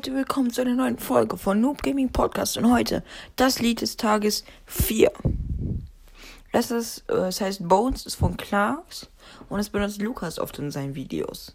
Leute, willkommen zu einer neuen Folge von Noob Gaming Podcast und heute das Lied des Tages 4. Das ist, äh, es heißt Bones, ist von Clarks und es benutzt Lukas oft in seinen Videos.